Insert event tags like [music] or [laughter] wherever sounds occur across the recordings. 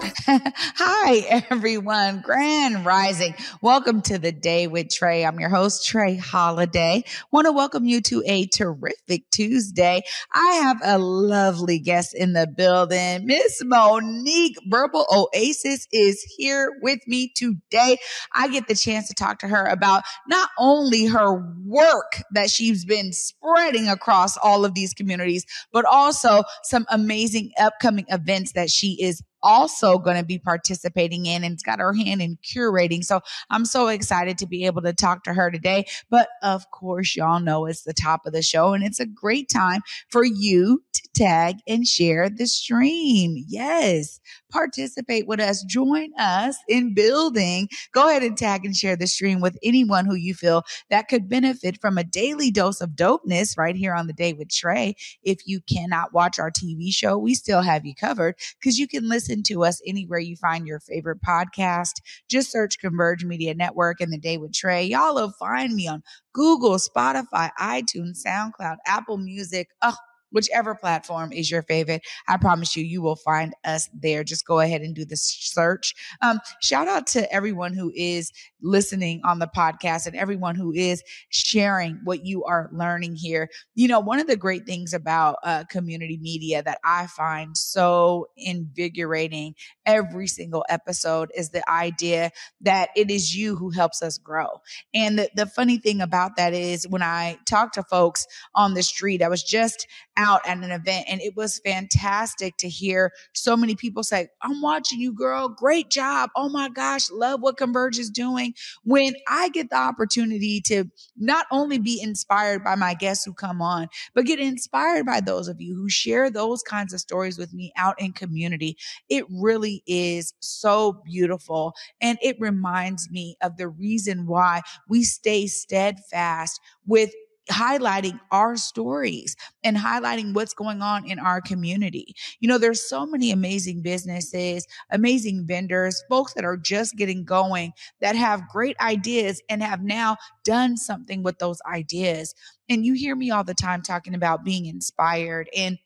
[laughs] Hi, everyone. Grand Rising. Welcome to the day with Trae. I'm your host, Trae Holiday. Want to welcome you to a terrific Tuesday. I have a lovely guest in the building. Miss Monique Verbal Oasis is here with me today. I get the chance to talk to her about not only her work that she's been spreading across all of these communities, but also some amazing upcoming events that she is also going to be participating in and it's got her hand in curating. So I'm so excited to be able to talk to her today. But of course, y'all know it's the top of the show and it's a great time for you to tag and share the stream. Yes, participate with us. Join us in building. Go ahead and tag and share the stream with anyone who you feel that could benefit from a daily dose of dopeness right here on the day with Trae. If you cannot watch our TV show, we still have you covered because you can listen listen to us anywhere you find your favorite podcast. Just search Converge Media Network and The Day with Trae. Y'all will find me on Google, Spotify, iTunes, SoundCloud, Apple Music. Oh, whichever platform is your favorite. I promise you, you will find us there. Just go ahead and do the search. Um, shout out to everyone who is listening on the podcast and everyone who is sharing what you are learning here. You know, one of the great things about uh, community media that I find so invigorating every single episode is the idea that it is you who helps us grow. And the, the funny thing about that is when I talk to folks on the street, I was just out at an event and it was fantastic to hear so many people say, I'm watching you, girl. Great job. Oh my gosh. Love what Converge is doing. When I get the opportunity to not only be inspired by my guests who come on, but get inspired by those of you who share those kinds of stories with me out in community, it really is so beautiful. And it reminds me of the reason why we stay steadfast with highlighting our stories and highlighting what's going on in our community. You know, there's so many amazing businesses, amazing vendors, folks that are just getting going that have great ideas and have now done something with those ideas. And you hear me all the time talking about being inspired and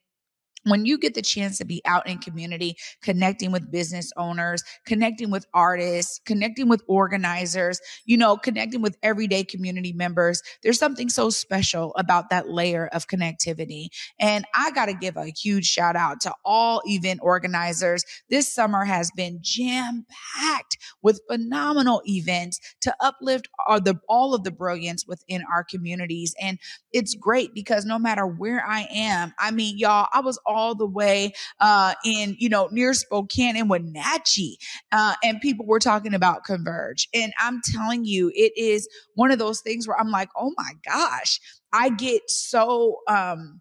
when you get the chance to be out in community, connecting with business owners, connecting with artists, connecting with organizers, you know, connecting with everyday community members, there's something so special about that layer of connectivity. And I got to give a huge shout out to all event organizers. This summer has been jam packed with phenomenal events to uplift all, the, all of the brilliance within our communities. And it's great because no matter where I am, I mean, y'all, I was all the way uh, in, you know, near Spokane and Wenatchee. Uh, and people were talking about Converge. And I'm telling you, it is one of those things where I'm like, oh my gosh, I get so, um,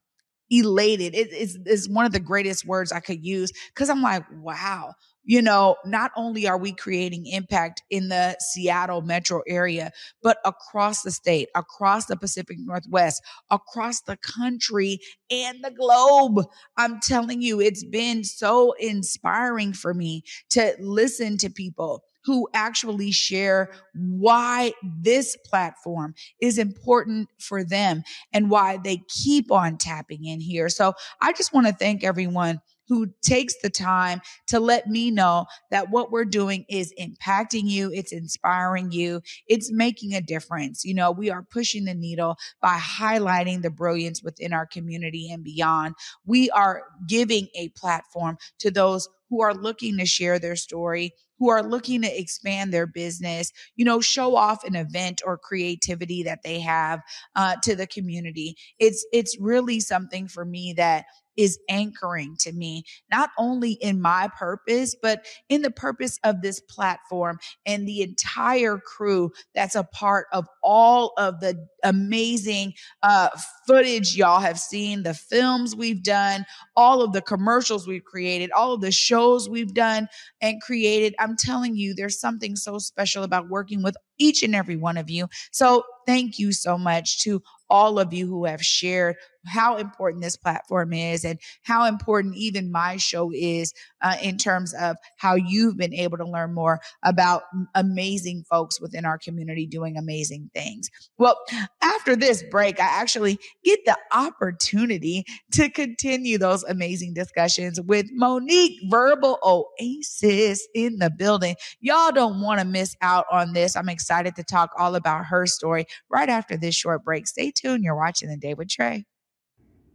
elated. It is one of the greatest words I could use because I'm like, wow, you know, not only are we creating impact in the Seattle metro area, but across the state, across the Pacific Northwest, across the country and the globe. I'm telling you, it's been so inspiring for me to listen to people who actually share why this platform is important for them and why they keep on tapping in here. So I just want to thank everyone who takes the time to let me know that what we're doing is impacting you, it's inspiring you, it's making a difference. You know, we are pushing the needle by highlighting the brilliance within our community and beyond. We are giving a platform to those who are looking to share their story, who are looking to expand their business, you know, show off an event or creativity that they have uh, to the community. It's it's really something for me that is anchoring to me, not only in my purpose, but in the purpose of this platform and the entire crew that's a part of all of the amazing uh, footage y'all have seen, the films we've done, all of the commercials we've created, all of the shows we've done and created. I'm telling you, there's something so special about working with each and every one of you. So thank you so much to all of you who have shared how important this platform is and how important even my show is uh, in terms of how you've been able to learn more about amazing folks within our community doing amazing things. Well, after this break, I actually get the opportunity to continue those amazing discussions with Monique Verbal Oasis in the building. Y'all don't want to miss out on this. I'm excited to talk all about her story right after this short break. Stay tuned. You're watching The Day with Trae.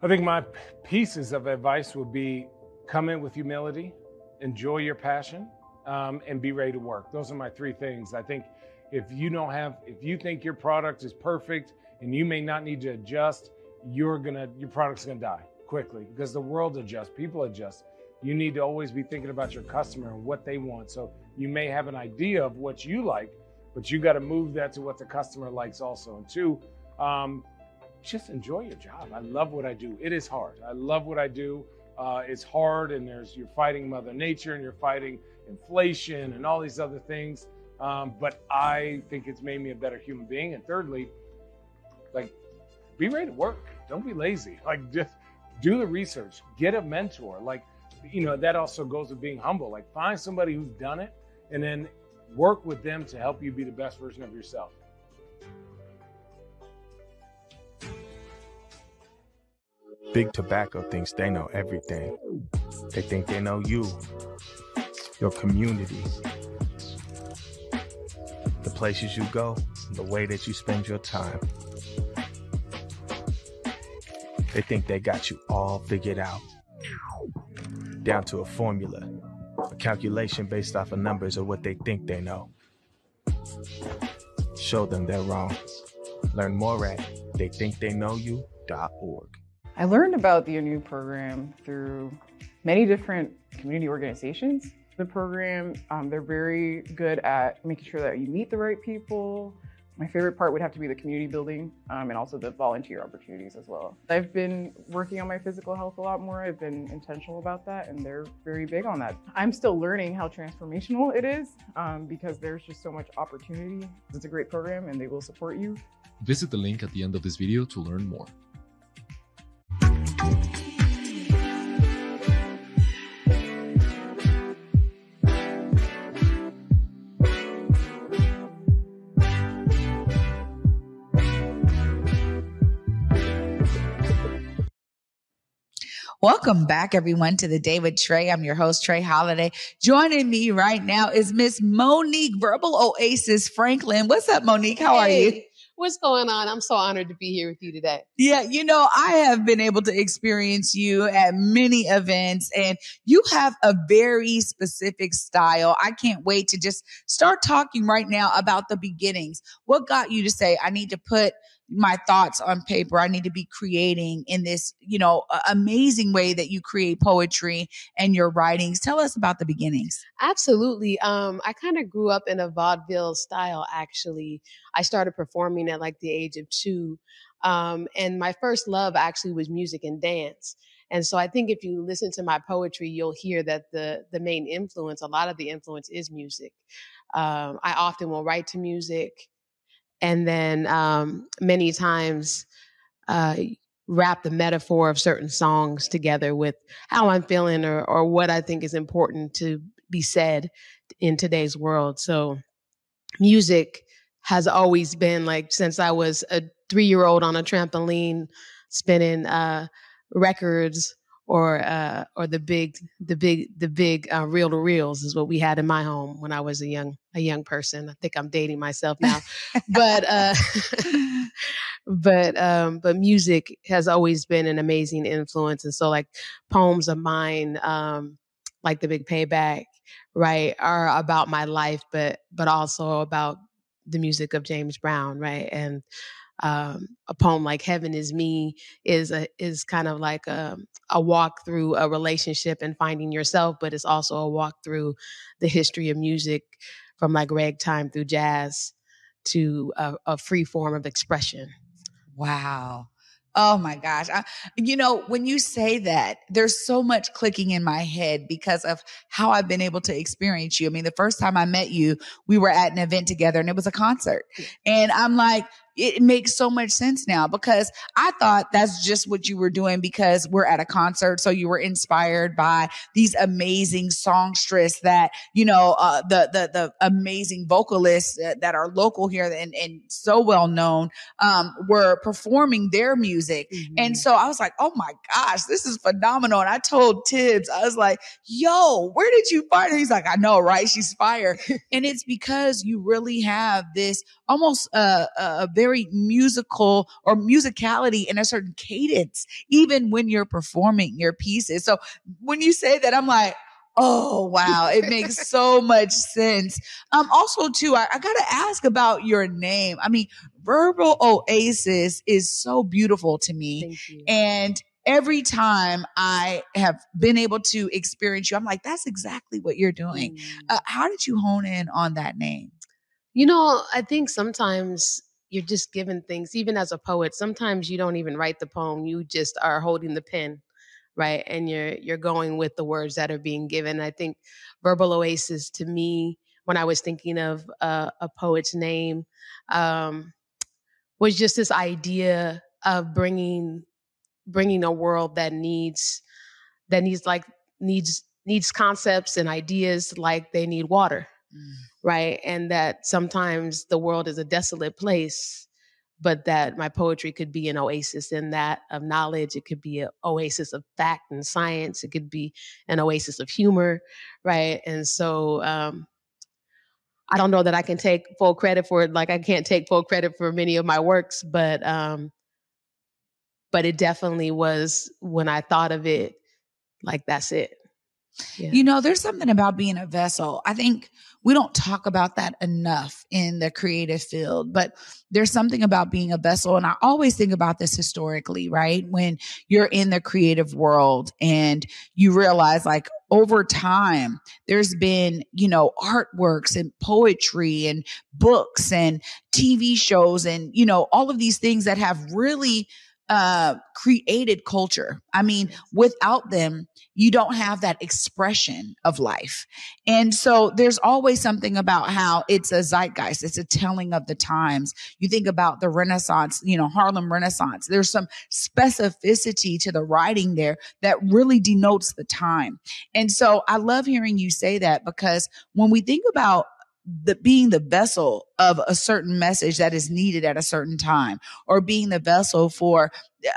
I think my pieces of advice would be come in with humility, enjoy your passion, um, and be ready to work. Those are my three things. I think if you don't have, if you think your product is perfect and you may not need to adjust, you're gonna, your product's gonna die quickly because the world adjusts, people adjust. You need to always be thinking about your customer and what they want. So you may have an idea of what you like, but you got to move that to what the customer likes also. And two, um, just enjoy your job. I love what I do. It is hard. I love what I do. Uh, it's hard, and there's you're fighting Mother Nature, and you're fighting inflation, and all these other things. Um, but I think it's made me a better human being. And thirdly, like, be ready to work. Don't be lazy. [laughs] Like, just do the research. Get a mentor. Like, you know, that also goes with being humble. Like, find somebody who's done it, and then work with them to help you be the best version of yourself. Big Tobacco thinks they know everything. They think they know you, your community, the places you go, the way that you spend your time. They think they got you all figured out, down to a formula, a calculation based off of numbers of what they think they know. Show them they're wrong. Learn more at theythinktheyknowyou.org. I learned about the ANU program through many different community organizations. The program, um, they're very good at making sure that you meet the right people. My favorite part would have to be the community building um, and also the volunteer opportunities as well. I've been working on my physical health a lot more. I've been intentional about that, and they're very big on that. I'm still learning how transformational it is um, because there's just so much opportunity. It's a great program, and they will support you. Visit the link at the end of this video to learn more. Welcome back, everyone, to the day with Trae. I'm your host, Trae Holiday. Joining me right now is Miss Monique Verbal Oasis Franklin. What's up, Monique? How hey. are you? What's going on? I'm so honored to be here with you today. Yeah, you know, I have been able to experience you at many events and you have a very specific style. I can't wait to just start talking right now about the beginnings. What got you to say, I need to put my thoughts on paper. I need to be creating in this, you know, amazing way that you create poetry and your writings. Tell us about the beginnings. Absolutely. Um, I kind of grew up in a vaudeville style, actually. I started performing at like the age of two. Um, and my first love actually was music and dance. And so I think if you listen to my poetry, you'll hear that the the main influence, a lot of the influence is music. Um, I often will write to music and then um, many times uh, wrap the metaphor of certain songs together with how I'm feeling or, or what I think is important to be said in today's world. So music has always been like since I was a three year old on a trampoline spinning uh, records or uh, or the big the big the big uh, reel to reels is what we had in my home when I was a young a young person. I think I'm dating myself now, [laughs] but uh, [laughs] but um, but music has always been an amazing influence, and so like poems of mine, um, like the Big Payback, right, are about my life, but but also about the music of James Brown, right, and um, a poem like "Heaven Is Me" is a is kind of like a, a walk through a relationship and finding yourself, but it's also a walk through the history of music from like ragtime through jazz to a, a free form of expression. Wow. Oh my gosh. I, you know, when you say that, there's so much clicking in my head because of how I've been able to experience you. I mean, the first time I met you, we were at an event together and it was a concert. And I'm like, it makes so much sense now because I thought that's just what you were doing because we're at a concert. So you were inspired by these amazing songstress that, you know, uh, the, the, the amazing vocalists that are local here and, and so well known, um, were performing their music. Mm-hmm. And so I was like, oh my gosh, this is phenomenal. And I told Tibbs, I was like, yo, where did you find her? He's like, I know, right? She's fire. [laughs] and it's because you really have this almost uh, a very musical or musicality in a certain cadence, even when you're performing your pieces. So when you say that, I'm like, Oh wow, it makes [laughs] so much sense. Um, also too, I, I, gotta ask about your name. I mean, Verbal Oasis is so beautiful to me, and every time I have been able to experience you, I'm like, that's exactly what you're doing. Mm. Uh, how did you hone in on that name? You know, I think sometimes you're just given things, even as a poet, sometimes you don't even write the poem, you just are holding the pen, right? And you're you're going with the words that are being given. I think Verbal Oasis to me, when I was thinking of uh, a poet's name, um, was just this idea of bringing bringing a world that needs that needs like needs needs concepts and ideas like they need water mm. Right? And that sometimes the world is a desolate place, but that my poetry could be an oasis in that of knowledge. It could be an oasis of fact and science. It could be an oasis of humor, right? And so, um, I don't know that I can take full credit for it. Like I can't take full credit for many of my works, but um, but it definitely was when I thought of it, like that's it. Yeah. You know, there's something about being a vessel. I think we don't talk about that enough in the creative field, but there's something about being a vessel. And I always think about this historically, right? When you're in the creative world and you realize like over time, there's been, you know, artworks and poetry and books and TV shows and, you know, all of these things that have really uh, created culture. I mean, without them, you don't have that expression of life. And so there's always something about how it's a zeitgeist. It's a telling of the times. You think about the Renaissance, you know, Harlem Renaissance. There's some specificity to the writing there that really denotes the time. And so I love hearing you say that because when we think about the being the vessel of a certain message that is needed at a certain time or being the vessel for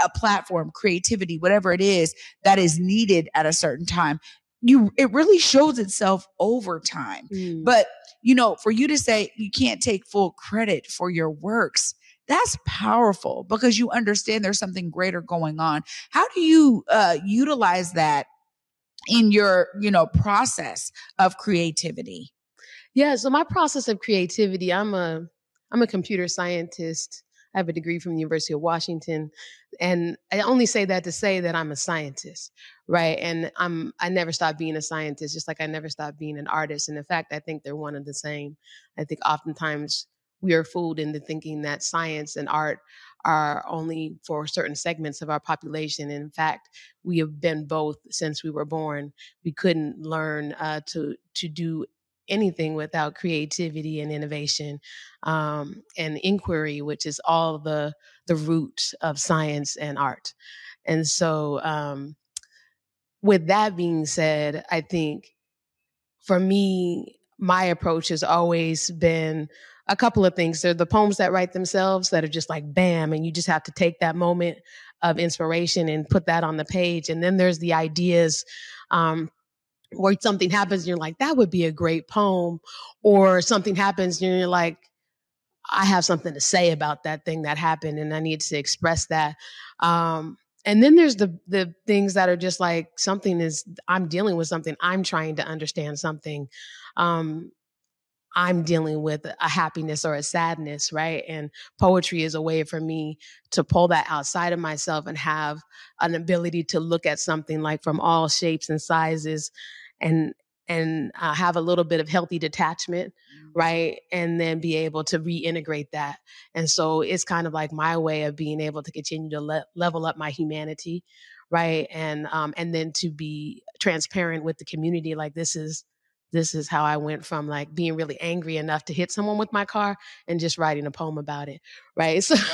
a platform creativity whatever it is that is needed at a certain time you it really shows itself over time. Mm. but you know for you to say you can't take full credit for your works that's powerful because you understand there's something greater going on. How do you uh, utilize that in your you know process of creativity yeah, so my process of creativity, I'm a I'm a computer scientist. I have a degree from the University of Washington, and I only say that to say that I'm a scientist, right? And I'm I never stopped being a scientist, just like I never stopped being an artist. And in fact, I think they're one and the same. I think oftentimes we are fooled into thinking that science and art are only for certain segments of our population. In fact, we have been both since we were born. We couldn't learn uh, to to do anything without creativity and innovation um, and inquiry, which is all the the root of science and art. And so, um, with that being said, I think for me, my approach has always been a couple of things. There are the poems that write themselves that are just like bam, and you just have to take that moment of inspiration and put that on the page. And then there's the ideas um, where something happens and you're like, that would be a great poem, or something happens and you're like, I have something to say about that thing that happened and I need to express that. Um, and then there's the the things that are just like something is I'm dealing with something, I'm trying to understand something. Um, I'm dealing with a happiness or a sadness, right? And poetry is a way for me to pull that outside of myself and have an ability to look at something like from all shapes and sizes and and uh, have a little bit of healthy detachment, right? And then be able to reintegrate that. And so it's kind of like my way of being able to continue to le- level up my humanity, right? And um, and then to be transparent with the community, like this is this is how I went from like being really angry enough to hit someone with my car and just writing a poem about it. Right. So [laughs]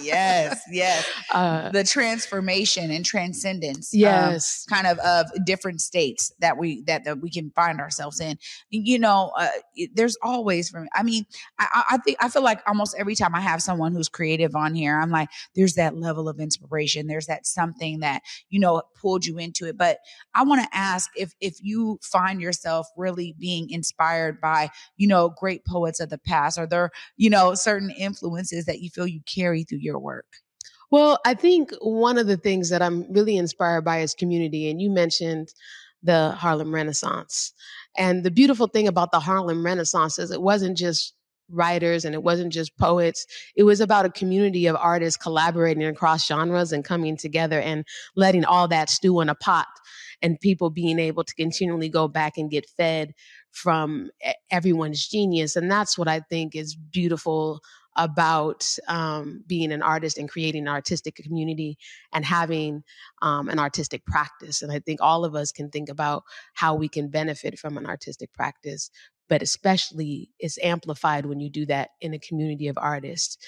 yes, yes. [laughs] Uh, the transformation and transcendence. Um, yes. Um, kind of of different states that we that, that we can find ourselves in. You know, uh, there's always from I mean, I, I think I feel like almost every time I have someone who's creative on here, I'm like, there's that level of inspiration. There's that something that, you know, pulled you into it. But I want to ask if if you find yourself really being inspired by, you know, great poets of the past? Are there, you know, certain influences that you feel you carry through your work? Well, I think one of the things that I'm really inspired by is community. And you mentioned the Harlem Renaissance. And the beautiful thing about the Harlem Renaissance is it wasn't just writers and it wasn't just poets. It was about a community of artists collaborating across genres and coming together and letting all that stew in a pot and people being able to continually go back and get fed from everyone's genius. And that's what I think is beautiful about um, being an artist and creating an artistic community and having um, an artistic practice. And I think all of us can think about how we can benefit from an artistic practice but especially it's amplified when you do that in a community of artists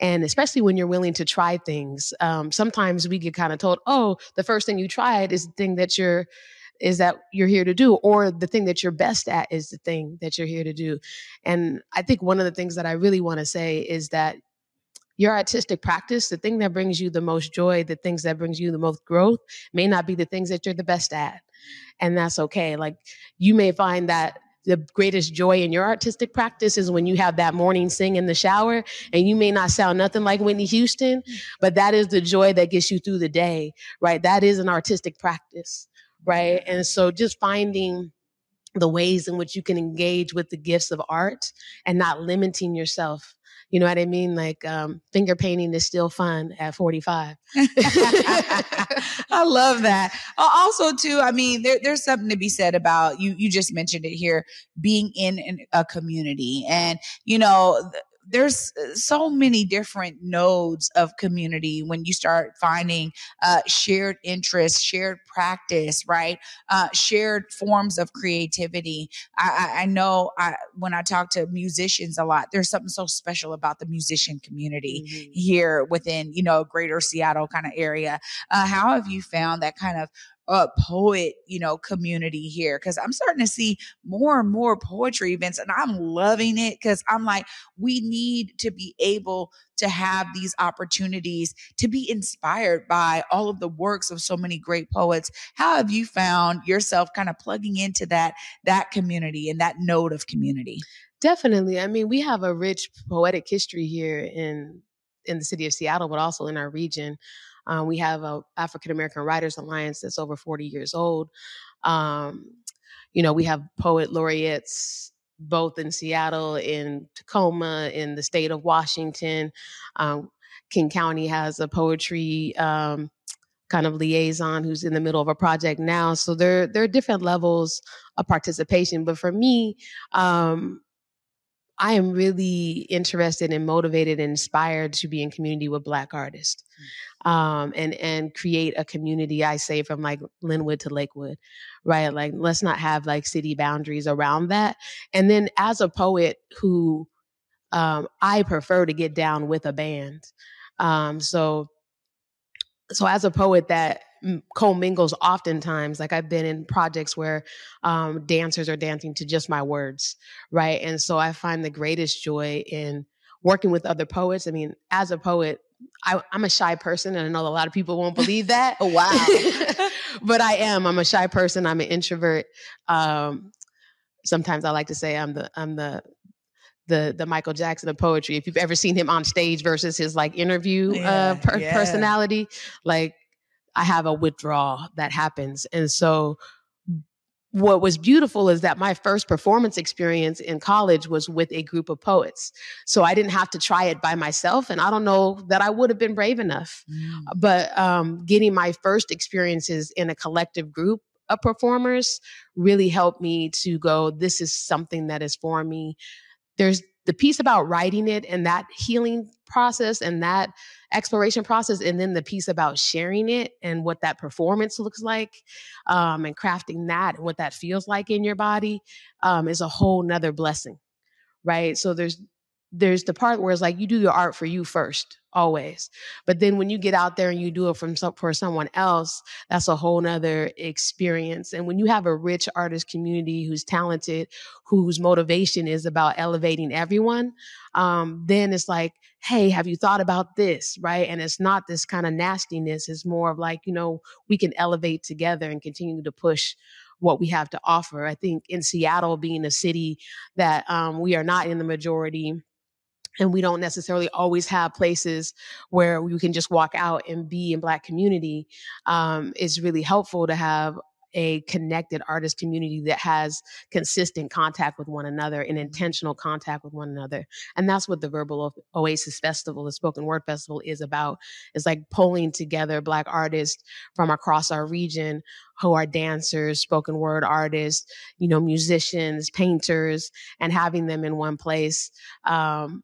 and especially when you're willing to try things um, sometimes we get kind of told oh the first thing you tried is the thing that you're is that you're here to do or the thing that you're best at is the thing that you're here to do. And i think one of the things that i really want to say is that your artistic practice the thing that brings you the most joy the things that brings you the most growth may not be the things that you're the best at. And that's okay. Like you may find that the greatest joy in your artistic practice is when you have that morning sing in the shower and you may not sound nothing like Whitney Houston, mm. but that is the joy that gets you through the day, right? That is an artistic practice, right? And so just finding the ways in which you can engage with the gifts of art and not limiting yourself you know what I mean? Like um, finger painting is still fun at 45. [laughs] I love that. Also, too, I mean, there, there's something to be said about you. You just mentioned it here, being in a community, and you know, there's uh, so many different nodes of community when you start finding uh, shared interests, shared practice, right? Uh, shared forms of creativity. I, I, I know I, when I talk to musicians a lot, there's something so special about the musician community mm-hmm. here within, you know, greater Seattle kind of area. Uh, how have you found that kind of uh, poet, you know, community here because I'm starting to see more and more poetry events and I'm loving it because I'm like, we need to be able to have these opportunities to be inspired by all of the works of so many great poets. How have you found yourself kind of plugging into that, that community and that node of community? Definitely. I mean, we have a rich poetic history here in in the city of Seattle, but also in our region. Um, we have a African American Writers Alliance that's over 40 years old. Um, you know, we have poet laureates both in Seattle, in Tacoma, in the state of Washington. Um, King County has a poetry um, kind of liaison who's in the middle of a project now. So there, there are different levels of participation. But for me, um, I am really interested and motivated and inspired to be in community with Black artists, mm. um, and and create a community. I say from like Lynnwood to Lakewood, right? Like let's not have like city boundaries around that. And then as a poet who um, I prefer to get down with a band, um, so so as a poet that commingles oftentimes like i've been in projects where um, dancers are dancing to just my words right and so i find the greatest joy in working with other poets i mean as a poet I, am a shy person, and I know a lot of people won't believe that. oh, [laughs] wow. [laughs] but I am. I'm a shy person. I'm an introvert. Um, sometimes I like to say I'm the I'm the the the Michael Jackson of poetry. If you've ever seen him on stage versus his like interview uh, yeah, uh, per- yeah. personality, like I have a withdrawal that happens. And so what was beautiful is that my first performance experience in college was with a group of poets. So I didn't have to try it by myself. And I don't know that I would have been brave enough. Mm. But um, getting my first experiences in a collective group of performers really helped me to go, this is something that is for me. There's the piece about writing it and that healing process and that exploration process and then the piece about sharing it and what that performance looks like um, and crafting that and what that feels like in your body um, is a whole nother blessing right? So there's there's the part where it's like you do your art for you first always. But then when you get out there and you do it from some, for someone else that's a whole nother experience. And when you have a rich artist community who's talented whose motivation is about elevating everyone um, then it's like hey have you thought about this? Right? And it's not this kind of nastiness. It's more of like you know we can elevate together and continue to push what we have to offer. I think in seattle being a city that um, we are not in the majority and we don't necessarily always have places where we can just walk out and be in black community um, it's really helpful to have a connected artist community that has consistent contact with one another and intentional contact with one another. And that's what the verbal oasis festival the spoken word festival is about. It's like pulling together black artists from across our region who are dancers spoken word artists you know musicians painters and having them in one place um,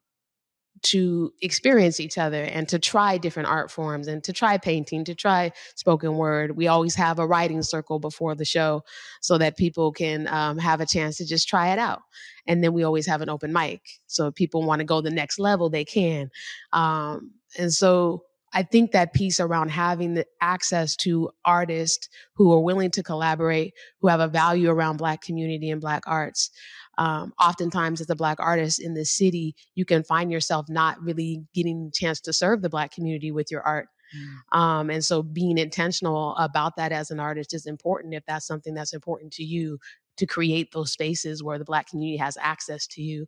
to experience each other and to try different art forms and to try painting, to try spoken word. We always have a writing circle before the show so that people can um, have a chance to just try it out. And then we always have an open mic. So if people want to go the next level, they can. Um, and so I think that piece around having the access to artists who are willing to collaborate, who have a value around Black community and Black arts, um, oftentimes as a black artist in this city you can find yourself not really getting a chance to serve the black community with your art mm. um, and so being intentional about that as an artist is important if that's something that's important to you to create those spaces where the black community has access to you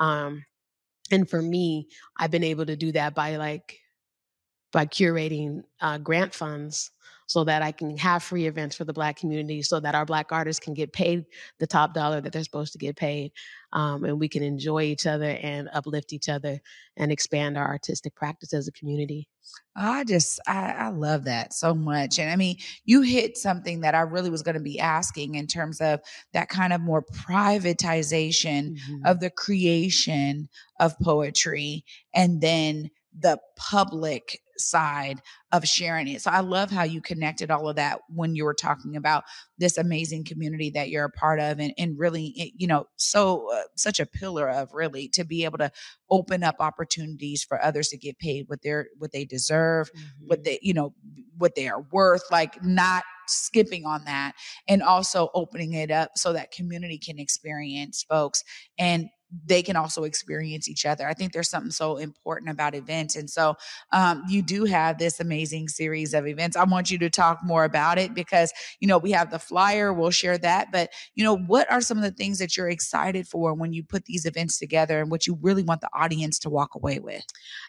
um, and for me i've been able to do that by like by curating uh, grant funds so that I can have free events for the Black community so that our Black artists can get paid the top dollar that they're supposed to get paid. Um, and we can enjoy each other and uplift each other and expand our artistic practice as a community. I just, I, I love that so much. And I mean, you hit something that I really was going to be asking in terms of that kind of more privatization mm-hmm. of the creation of poetry and then the public side of sharing it. So I love how you connected all of that when you were talking about this amazing community that you're a part of and, and really, eh, you know, so uh, such a pillar of really to be able to open up opportunities for others to get paid what they're, what they deserve, mm-hmm. what they, you know, what they are worth, like not skipping on that and also opening it up so that community can experience folks and they can also experience each other. I think there's something so important about events. And so um, you do have this amazing series of events. I want you to talk more about it because, you know, we have the flyer, we'll share that. But, you know, what are some of the things that you're excited for when you put these events together and what you really want the audience to walk away with?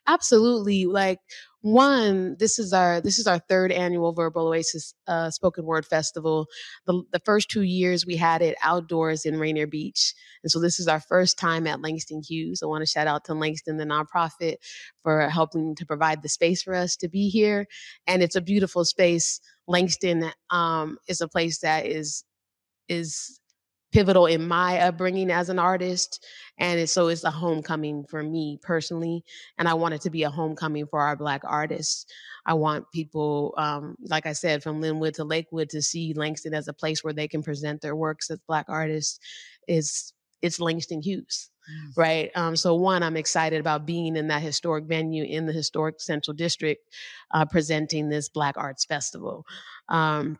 Absolutely. Like, one this is our this is our third annual verbal oasis uh, spoken word festival. The, the first two years we had it outdoors in rainier beach and so this is our first time at langston hughes. I want to shout out to langston the nonprofit for helping to provide the space for us to be here and it's a beautiful space. Langston um, is a place that is is pivotal in my upbringing as an artist. And so it's a homecoming for me personally. And I want it to be a homecoming for our Black artists. I want people, um, like I said, from Lynnwood to Lakewood to see Langston as a place where they can present their works as Black artists. Is it's Langston Hughes. Right. Um, so, one, I'm excited about being in that historic venue in the historic Central District, uh, presenting this Black Arts Festival. Um,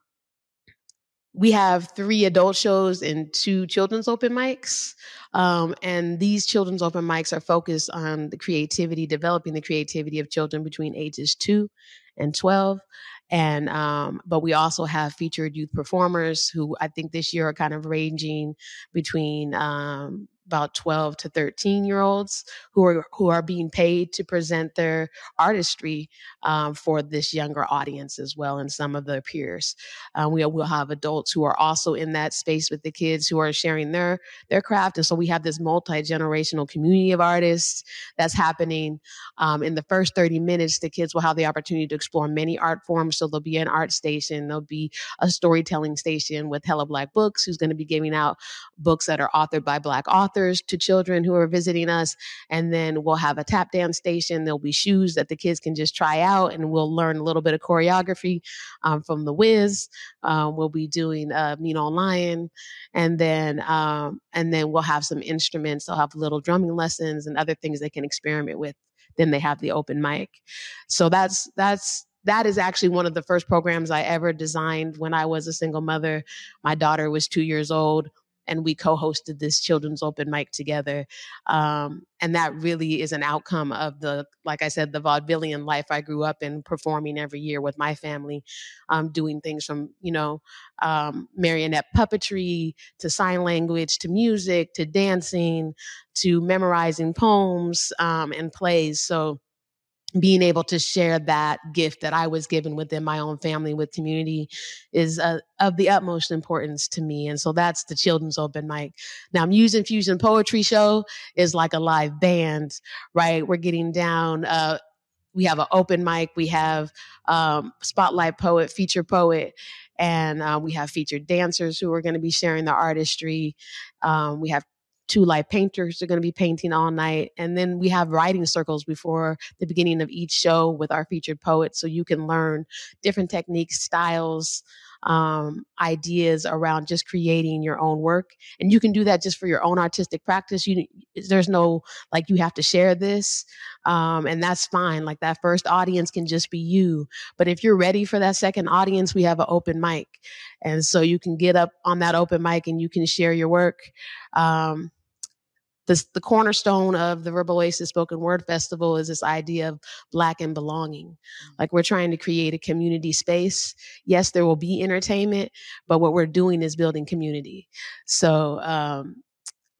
we have three adult shows and two children's open mics. Um, and these children's open mics are focused on the creativity, developing the creativity of children between ages two and 12. And, um, but we also have featured youth performers who I think this year are kind of ranging between, um, about 12 to 13 year olds who are who are being paid to present their artistry um, for this younger audience as well and some of their peers. Um, we will have adults who are also in that space with the kids who are sharing their their craft. And so we have this multi-generational community of artists that's happening. Um, in the first 30 minutes the kids will have the opportunity to explore many art forms. So there'll be an art station. There'll be a storytelling station with Hella Black Books who's going to be giving out books that are authored by black authors authors to children who are visiting us. And then we'll have a tap dance station. There'll be shoes that the kids can just try out, and we'll learn a little bit of choreography um, from the Wiz. Um, we'll be doing uh, Mean on Lion, and then um, and then we'll have some instruments. They'll have little drumming lessons and other things they can experiment with. Then they have the open mic. So that's that's that is actually one of the first programs I ever designed when I was a single mother. My daughter was two years old and we co-hosted this children's open mic together um, and that really is an outcome of the like i said the vaudevillian life i grew up in performing every year with my family um, doing things from you know um, marionette puppetry to sign language to music to dancing to memorizing poems um, and plays. So being able to share that gift that I was given within my own family with community is uh, of the utmost importance to me. And so that's the children's open mic. Now, Muse Infusion Poetry Show is like a live band, right? We're getting down. Uh, we have an open mic. We have um, spotlight poet, feature poet, and uh, we have featured dancers who are going to be sharing their artistry. Um, we have two live painters are going to be painting all night. And then we have writing circles before the beginning of each show with our featured poets. So you can learn different techniques, styles, um, ideas around just creating your own work. And you can do that just for your own artistic practice. You, there's no like you have to share this. Um, and that's fine. Like that first audience can just be you. But if you're ready for that second audience, we have an open mic. And so you can get up on that open mic and you can share your work. Um, the, the cornerstone of the Verbal Oasis Spoken Word Festival is this idea of Black and belonging. Mm-hmm. Like we're trying to create a community space. Yes, there will be entertainment, but what we're doing is building community. So, um,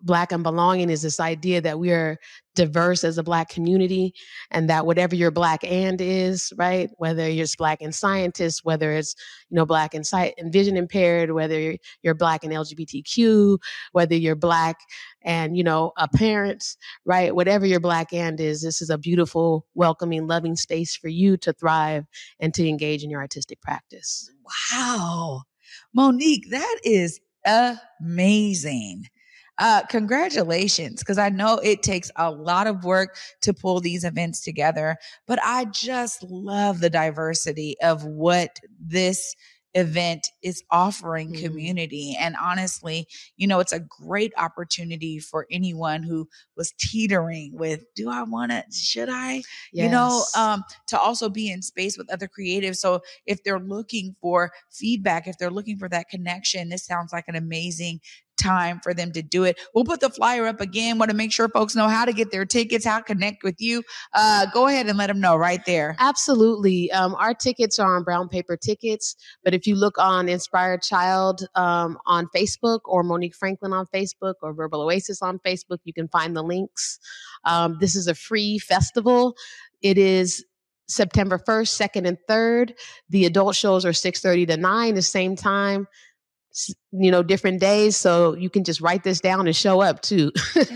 Black and belonging is this idea that we are diverse as a black community and that whatever your black and is right whether you're black and scientist whether it's you know black and sight and vision impaired whether you're, you're black and lgbtq whether you're black and you know a parent right whatever your black and is this is a beautiful welcoming loving space for you to thrive and to engage in your artistic practice. Wow. Monique that is amazing uh, congratulations, because I know it takes a lot of work to pull these events together, but I just love the diversity of what this event is offering mm-hmm. community. And honestly, you know, it's a great opportunity for anyone who was teetering with, do I want to, should I, yes. you know, um, to also be in space with other creatives. So if they're looking for feedback, if they're looking for that connection, this sounds like an amazing time for them to do it. We'll put the flyer up again. Want to make sure folks know how to get their tickets, how to connect with you. Uh, go ahead and let them know right there. Absolutely. Um, our tickets are on brown paper tickets, but if you look on Inspired Child um, on Facebook or Monique Franklin on Facebook or Verbal Oasis on Facebook, you can find the links. Um, this is a free festival. It is September 1st, 2nd, and 3rd. The adult shows are 6:30 to 9, the same time you know different days so you can just write this down and show up too. [laughs]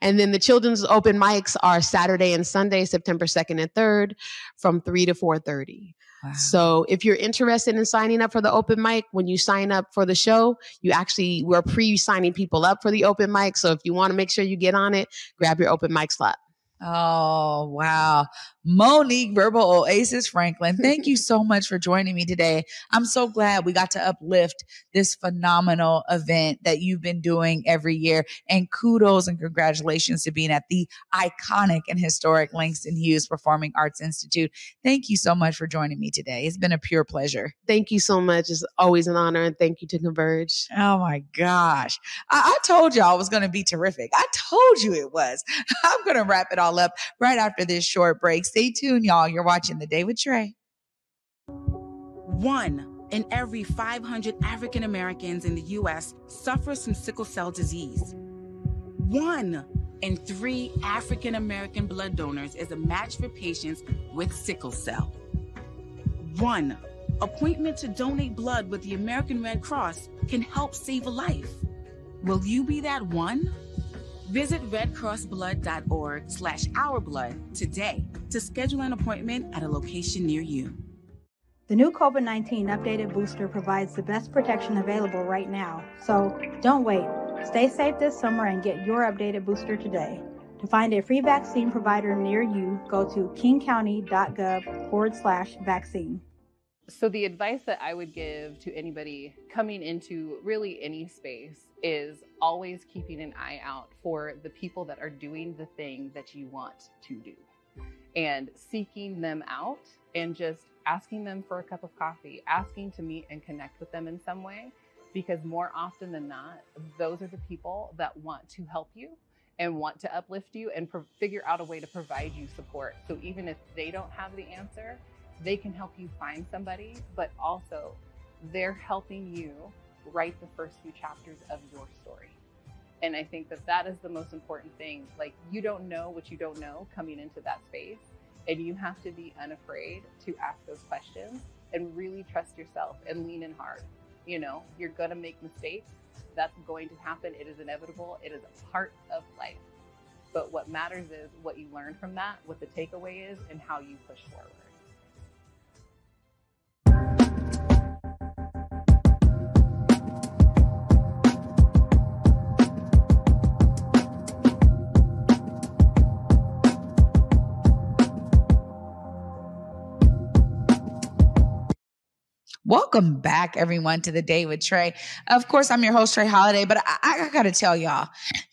And then the children's open mics are saturday and sunday september 2nd and 3rd from 3 to 4.30 wow. so if you're interested in signing up for the open mic when you sign up for the show you actually we're pre-signing people up for the open mic so if you want to make sure you get on it grab your open mic slot Oh, wow. Monique Verbal Oasis Franklin, thank you [laughs] so much for joining me today. I'm so glad we got to uplift this phenomenal event that you've been doing every year. And kudos and congratulations to being at the iconic and historic Langston Hughes Performing Arts Institute. Thank you so much for joining me today. It's been a pure pleasure. Thank you so much. It's always an honor. And thank you to Converge. Oh my gosh. I, I told y'all it was going to be terrific. I told you it was. [laughs] I'm going to wrap it all up right after this short break. Stay tuned, y'all. You're watching The Day with Trae. One in every 500 African Americans in the U.S. suffers from sickle cell disease. One in three African American blood donors is a match for patients with sickle cell. One appointment to donate blood with the American Red Cross can help save a life. Will you be that one? Visit redcrossblood.org slash ourblood today to schedule an appointment at a location near you. The new COVID 19 updated booster provides the best protection available right now. So don't wait. Stay safe this summer and get your updated booster today. To find a free vaccine provider near you, go to kingcounty.gov forward slash vaccine. So, the advice that I would give to anybody coming into really any space is always keeping an eye out for the people that are doing the thing that you want to do and seeking them out and just asking them for a cup of coffee, asking to meet and connect with them in some way. Because more often than not, those are the people that want to help you and want to uplift you and pro- figure out a way to provide you support. So even if they don't have the answer, they can help you find somebody, but also they're helping you write the first few chapters of your story. And I think that that is the most important thing. Like, you don't know what you don't know coming into that space, and you have to be unafraid to ask those questions and really trust yourself and lean in hard. You know, you're going to make mistakes. That's going to happen. It is inevitable, it is a part of life. But what matters is what you learn from that, what the takeaway is, and how you push forward. Welcome back, everyone, to the day with Trae. Of course, I'm your host, Trae Holiday, but I, I gotta tell y'all,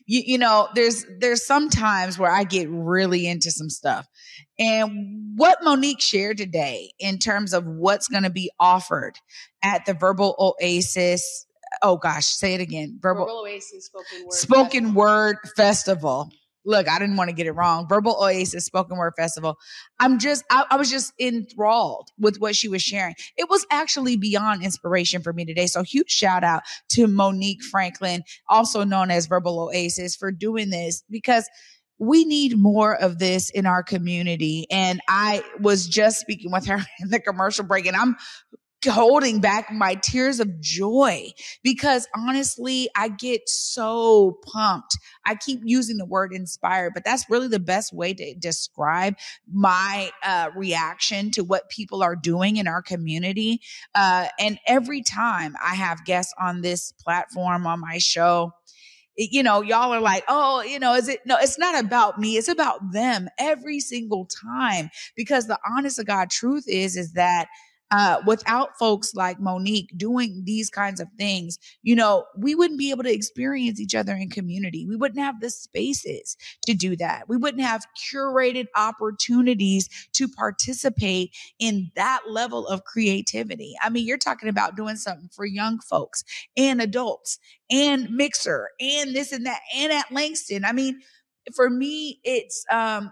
you, you know, there's there's some times where I get really into some stuff. And what Monique shared today in terms of what's gonna be offered at the Verbal Oasis oh gosh, say it again. Verbal, Verbal Oasis spoken word. Spoken festival. word festival look, I didn't want to get it wrong. Verbal Oasis Spoken Word Festival. I'm just, I, I, was just enthralled with what she was sharing. It was actually beyond inspiration for me today. So huge shout out to Monique Franklin, also known as Verbal Oasis for doing this because we need more of this in our community. And I was just speaking with her [laughs] in the commercial break and I'm holding back my tears of joy because honestly, I get so pumped. I keep using the word inspired, but that's really the best way to describe my uh, reaction to what people are doing in our community. Uh, and every time I have guests on this platform, on my show, you know, y'all are like, oh, you know, is it? No, it's not about me. It's about them every single time. Because the honest to God truth is, is that uh, without folks like Monique doing these kinds of things, you know, we wouldn't be able to experience each other in community. We wouldn't have the spaces to do that. We wouldn't have curated opportunities to participate in that level of creativity. I mean, you're talking about doing something for young folks and adults and Mixer and this and that and at Langston. I mean, for me, it's um,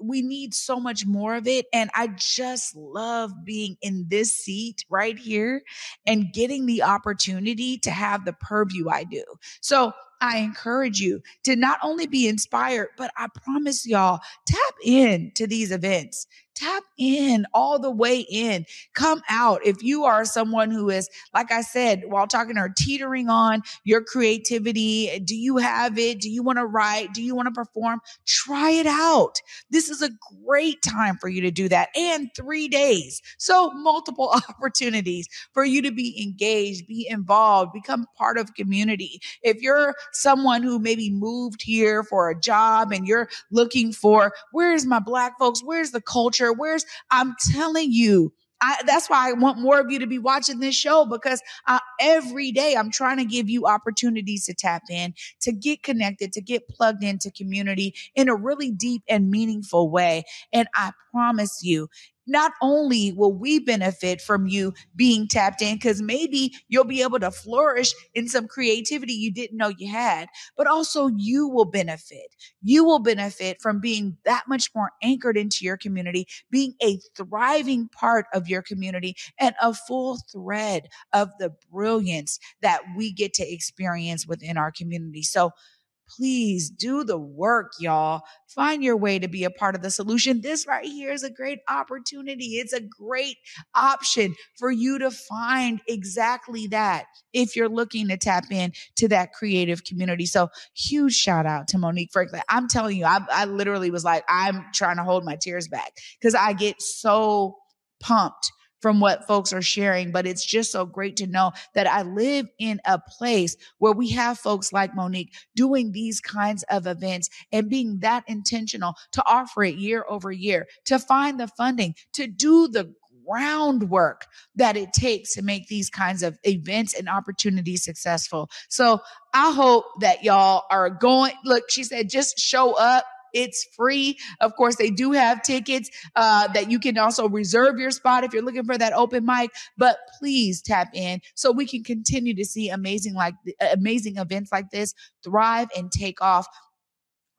we need so much more of it. And I just love being in this seat right here and getting the opportunity to have the purview I do. So I encourage you to not only be inspired, but I promise y'all, tap in to these events tap in all the way in. Come out. If you are someone who is, like I said, while talking or teetering on your creativity, do you have it? Do you want to write? Do you want to perform? Try it out. This is a great time for you to do that and three days. So multiple [laughs] opportunities for you to be engaged, be involved, become part of community. If you're someone who maybe moved here for a job and you're looking for, where's my black folks? Where's the culture? Where's, I'm telling you, I, that's why I want more of you to be watching this show because uh, every day I'm trying to give you opportunities to tap in, to get connected, to get plugged into community in a really deep and meaningful way. And I promise you, not only will we benefit from you being tapped in, because maybe you'll be able to flourish in some creativity you didn't know you had, but also you will benefit. You will benefit from being that much more anchored into your community, being a thriving part of your community and a full thread of the brilliance that we get to experience within our community. So, please do the work, y'all. Find your way to be a part of the solution. This right here is a great opportunity. It's a great option for you to find exactly that if you're looking to tap in to that creative community. So huge shout out to Monique Franklin. I'm telling you, I, I literally was like, I'm trying to hold my tears back because I get so pumped from what folks are sharing, but it's just so great to know that I live in a place where we have folks like Monique doing these kinds of events and being that intentional to offer it year over year, to find the funding, to do the groundwork that it takes to make these kinds of events and opportunities successful. So I hope that y'all are going. Look, she said, just show up it's free. Of course, they do have tickets uh, that you can also reserve your spot if you're looking for that open mic. But please tap in so we can continue to see amazing like amazing events like this thrive and take off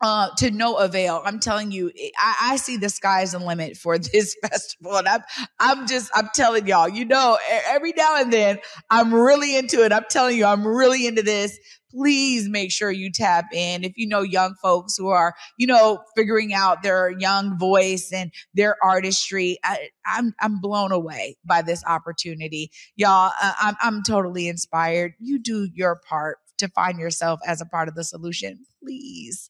uh, to no avail. I'm telling you, I, I, see the sky's the limit for [laughs] this festival. And I'm, I'm just, I'm telling y'all, you know, every now and then I'm really into it. I'm telling you, I'm really into this. Please make sure you tap in. If you know young folks who are, you know, figuring out their young voice and their artistry, I, I'm, I'm blown away by this opportunity. Y'all, uh, I'm, I'm totally inspired. You do your part to find yourself as a part of the solution. Please